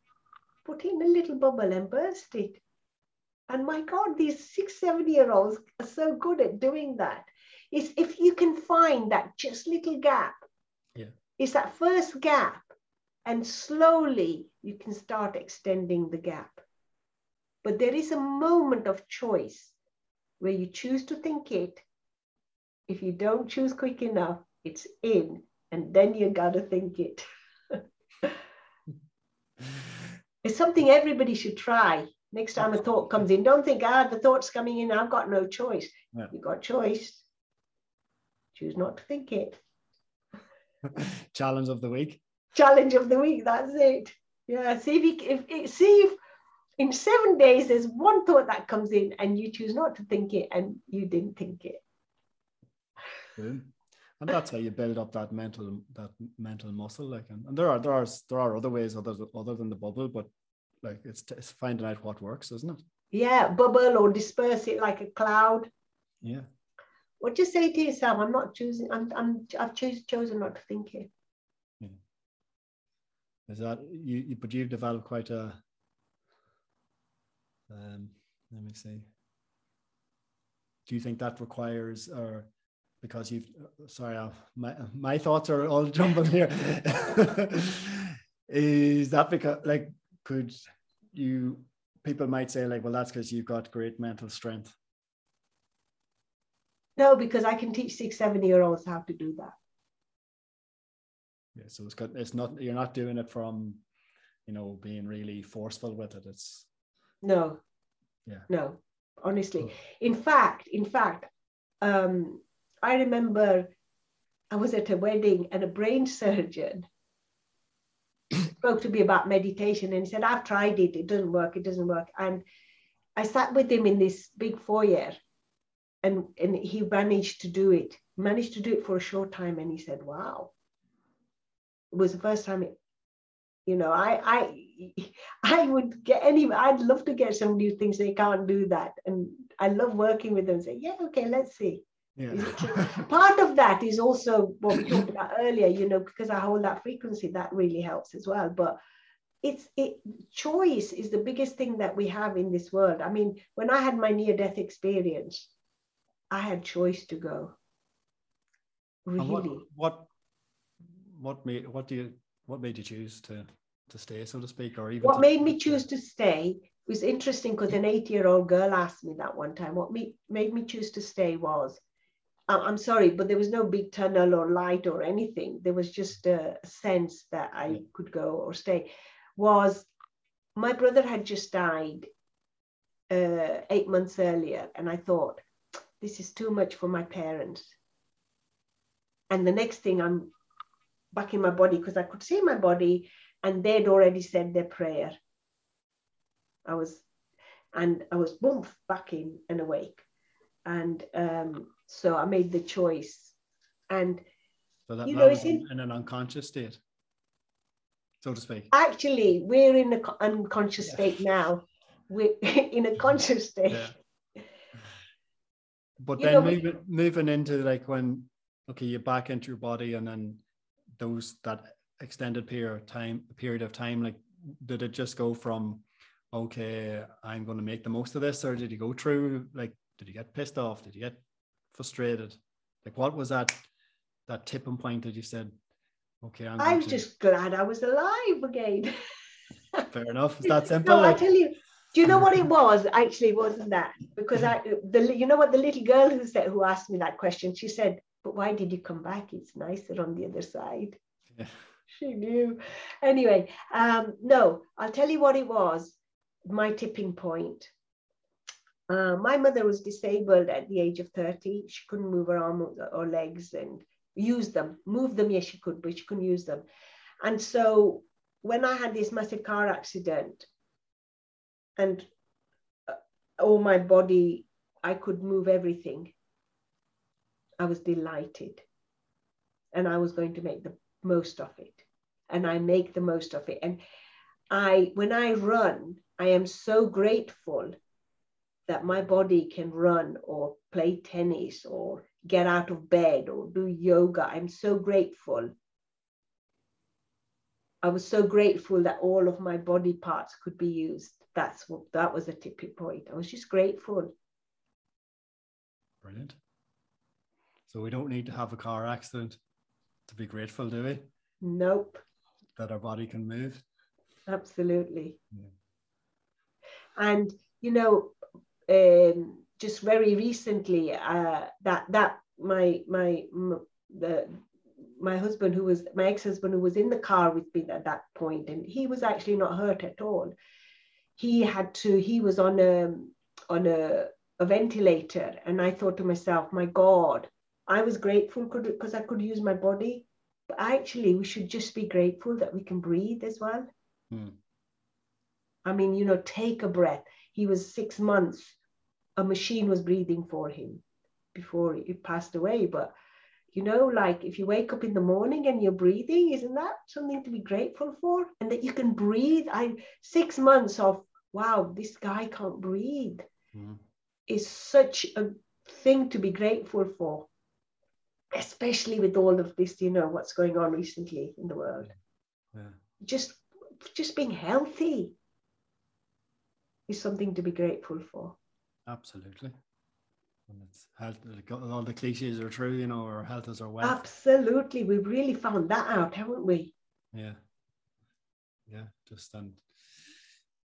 put in a little bubble and burst it. And my God, these six, seven year olds are so good at doing that. Is if you can find that just little gap, yeah. is that first gap, and slowly you can start extending the gap. But there is a moment of choice where you choose to think it. If you don't choose quick enough, it's in, and then you got to think it. [LAUGHS] it's something everybody should try Next time a thought comes in, don't think, ah, the thought's coming in, I've got no choice. Yeah. You've got choice. Choose not to think it. [LAUGHS] Challenge of the week. Challenge of the week, that's it. Yeah, see if, you, if, if see if in seven days there's one thought that comes in and you choose not to think it and you didn't think it. And that's how you build up that mental that mental muscle. Like, and, and there are there are there are other ways other other than the bubble, but like it's, it's finding out what works, isn't it? Yeah, bubble or disperse it like a cloud. Yeah. What do you say to yourself? I'm not choosing. I'm. I'm. I've choose, chosen not to think it. Is that you? you but you've developed quite a. Um, let me see. Do you think that requires, or because you've? Sorry, I'll, my my thoughts are all [LAUGHS] jumbled here. [LAUGHS] Is that because like could you people might say like well that's because you've got great mental strength no because i can teach six seven year olds how to do that yeah so it's got it's not you're not doing it from you know, being really forceful with it. It's no, yeah, no, honestly. In fact, in fact, um, I remember I was at a wedding and a brain surgeon [COUGHS] spoke to me about meditation and he said, I've tried it, it doesn't work, it doesn't work. And I sat with him in this big foyer and, and he managed to do it, managed to do it for a short time. And he said, Wow. It was the first time it, you know, I I [LAUGHS] I would get any I'd love to get somebody who thinks they can't do that. And I love working with them and say, Yeah, okay, let's see. yeah, [LAUGHS] Part of that is also what we talked about earlier, you know, because I hold that frequency, that really helps as well. But it's it choice is the biggest thing that we have in this world. I mean, when I had my near-death experience, I had choice to go. And what, Really. what what made what do you what made you choose to to stay, so to speak, or even What to- made me choose to stay was interesting because an eight-year-old girl asked me that one time. What me, made me choose to stay was, I'm sorry, but there was no big tunnel or light or anything. There was just a sense that I Yeah. could go or stay. Was my brother had just died uh, eight months earlier, and I thought, this is too much for my parents. And the next thing, I'm back in my body because I could see my body, and they'd already said their prayer. I was, and I was boom back in and awake, and um, so I made the choice, and so that, you know, was in, in- in an unconscious state, so to speak. actually we're in an unconscious Yeah. state now. We're [LAUGHS] in a conscious state. Yeah. But You then know, moving moving into like when okay, you're back into your body and then those that extended period of time period of time, like did it just go from okay, I'm gonna make the most of this, or did you go through like did you get pissed off? Did you get frustrated? Like what was that that tipping point that you said, okay, I'm I'm going to just glad I was alive again. [LAUGHS] fair enough. It's that simple. No, I tell you, do you know what it was? Actually, wasn't that because I, the, you know what, the little girl who said, who asked me that question, she said, "But why did you come back? It's nicer on the other side." Yeah. [LAUGHS] She knew. Anyway, um, no, I'll tell you what it was. My tipping point. Uh, my mother was disabled at the age of 30. She couldn't move her arms or legs and use them. Move them, yes, she could, but she couldn't use them. And so when I had this massive car accident and uh, all my body, I could move everything, I was delighted. And I was going to make the most of it. And I make the most of it. And I, when I run, I am so grateful that my body can run or play tennis or get out of bed or do yoga. I'm so grateful. I was so grateful that all of my body parts could be used. That's what that was a tipping point. I was just grateful. Brilliant. So we don't need to have a car accident to be grateful, do we? Nope, That our body can move. absolutely. Yeah. And you know, um, just very recently, uh, that that my my m- the my husband who was my ex-husband who was in the car with me at that point and he was actually not hurt at all he had to he was on a on a, a ventilator and i thought to myself my god i was grateful because i could use my body but actually we should just be grateful that we can breathe as well Hmm. i mean you know take a breath he was six months a machine was breathing for him before he passed away but you know, like if you wake up in the morning and you're breathing, isn't that something to be grateful for? And that you can breathe. I six months of wow, this guy can't breathe Mhm. is such a thing to be grateful for, especially with all of this, you know, what's going on recently in the world. Yeah. Just just being healthy is something to be grateful for. Absolutely. And it's health, all the cliches are true, you know, our health is our wealth. Absolutely. We've really found that out, haven't we? Yeah. Yeah. Just and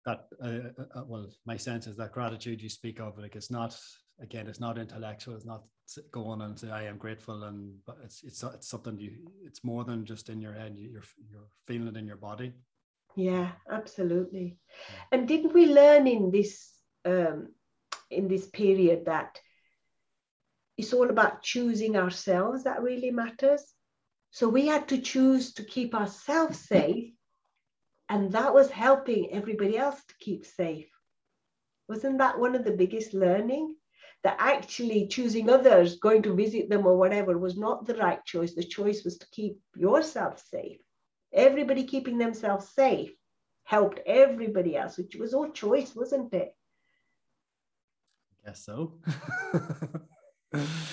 that, uh, uh, well, my sense is that gratitude you speak of, like, it's not, again, it's not intellectual. It's not go on and say, I am grateful. And, but it's, it's, it's something you, it's more than just in your head. You- You're, you're feeling it in your body. Yeah, absolutely. And didn't we learn in this um, in this period that it's all about choosing ourselves that really matters? So we had to choose to keep ourselves [LAUGHS] safe, and that was helping everybody else to keep safe. Wasn't that one of the biggest learning? That actually choosing others, going to visit them or whatever, was not the right choice. The choice was to keep yourself safe everybody keeping themselves safe helped everybody else, which was all choice, wasn't it? I guess so.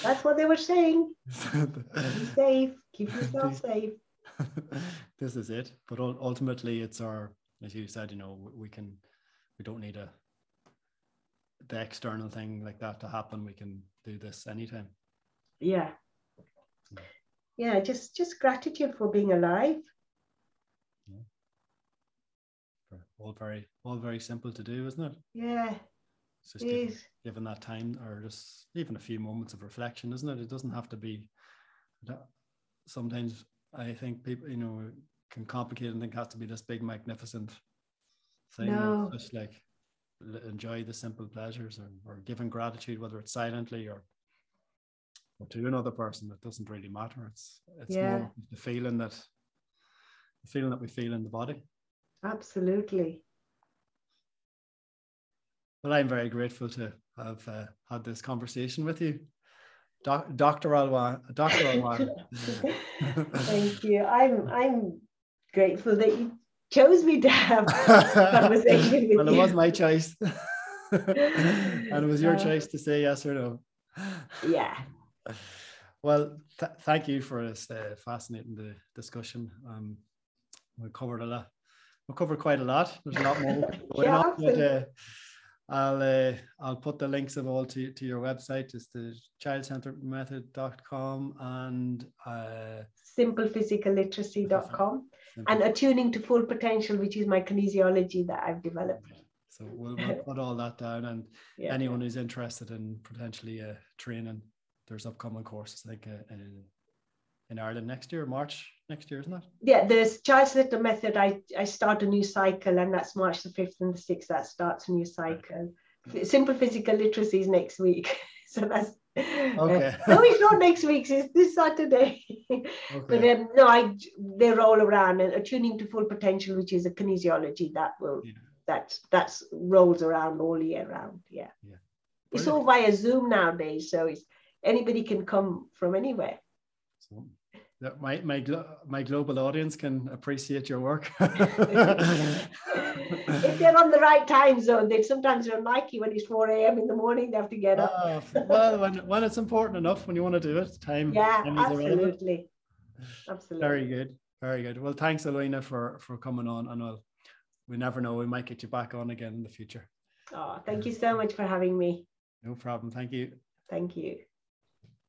That's what they were saying. [LAUGHS] Be safe, keep yourself [LAUGHS] safe. this is it. But ultimately, it's our, as you said, you know, we can, we don't need a, the external thing like that to happen. We can do this anytime. Yeah. Yeah, just just gratitude for being alive Yeah. all very all very simple to do, isn't it? Yeah. It's just given, given, that time or just even a few moments of reflection, isn't it? It doesn't have to be sometimes I think people, you know, can complicate and think it has to be this big magnificent thing. No. Just like enjoy the simple pleasures or, or giving gratitude, whether it's silently or or to another person, it doesn't really matter. It's it's yeah. more the feeling that the feeling that we feel in the body. Absolutely. Well, I'm very grateful to have uh, had this conversation with you. Doc, Dr. Alwan, Dr. Alwan. [LAUGHS] Thank you. I'm I'm grateful that you chose me to have [LAUGHS] conversation with well, you. it was my choice. [LAUGHS] and it was your uh, choice to say yes or no. Yeah. Well, th- thank you for this uh, fascinating the discussion. Um, we covered a lot We covered quite a lot. There's a lot more going yeah, on, but uh, I'll uh, I'll put the links of all to, to your website. It's the childcenteredmethod.com and uh, simplephysicalliteracy.com Simple. and attuning to full potential, which is my kinesiology that I've developed. So we'll, we'll put all that down, and [LAUGHS] yeah. anyone who's interested in potentially uh, training, there's upcoming courses like uh, in, in Ireland next year, March next year, isn't it? Yeah, the Child Little Method, I, I start a new cycle, and that's March the 5th and the 6th, that starts a new cycle. Right. Simple physical literacy is next week. [LAUGHS] so that's okay. Uh, no, it's not next week. It's this Saturday. okay. But um, no, I they're all around and attuning to full potential, which is a kinesiology that will yeah. that that's rolls around all year round. Yeah. Yeah. It's all via Zoom nowadays, so it's anybody can come from anywhere. So that my my my global audience can appreciate your work. [LAUGHS] [LAUGHS] if they're on the right time zone, they sometimes don't like you when it's 4 a.m. in the morning, they have to get up. Uh, well, when, when it's important enough, when you want to do it, time. Yeah, time absolutely. Absolutely. Very good. Very good. Well, thanks, Alwina, for for coming on. And well, we never know, we might get you back on again in the future. Oh, thank you so much for having me. No problem. Thank you. Thank you.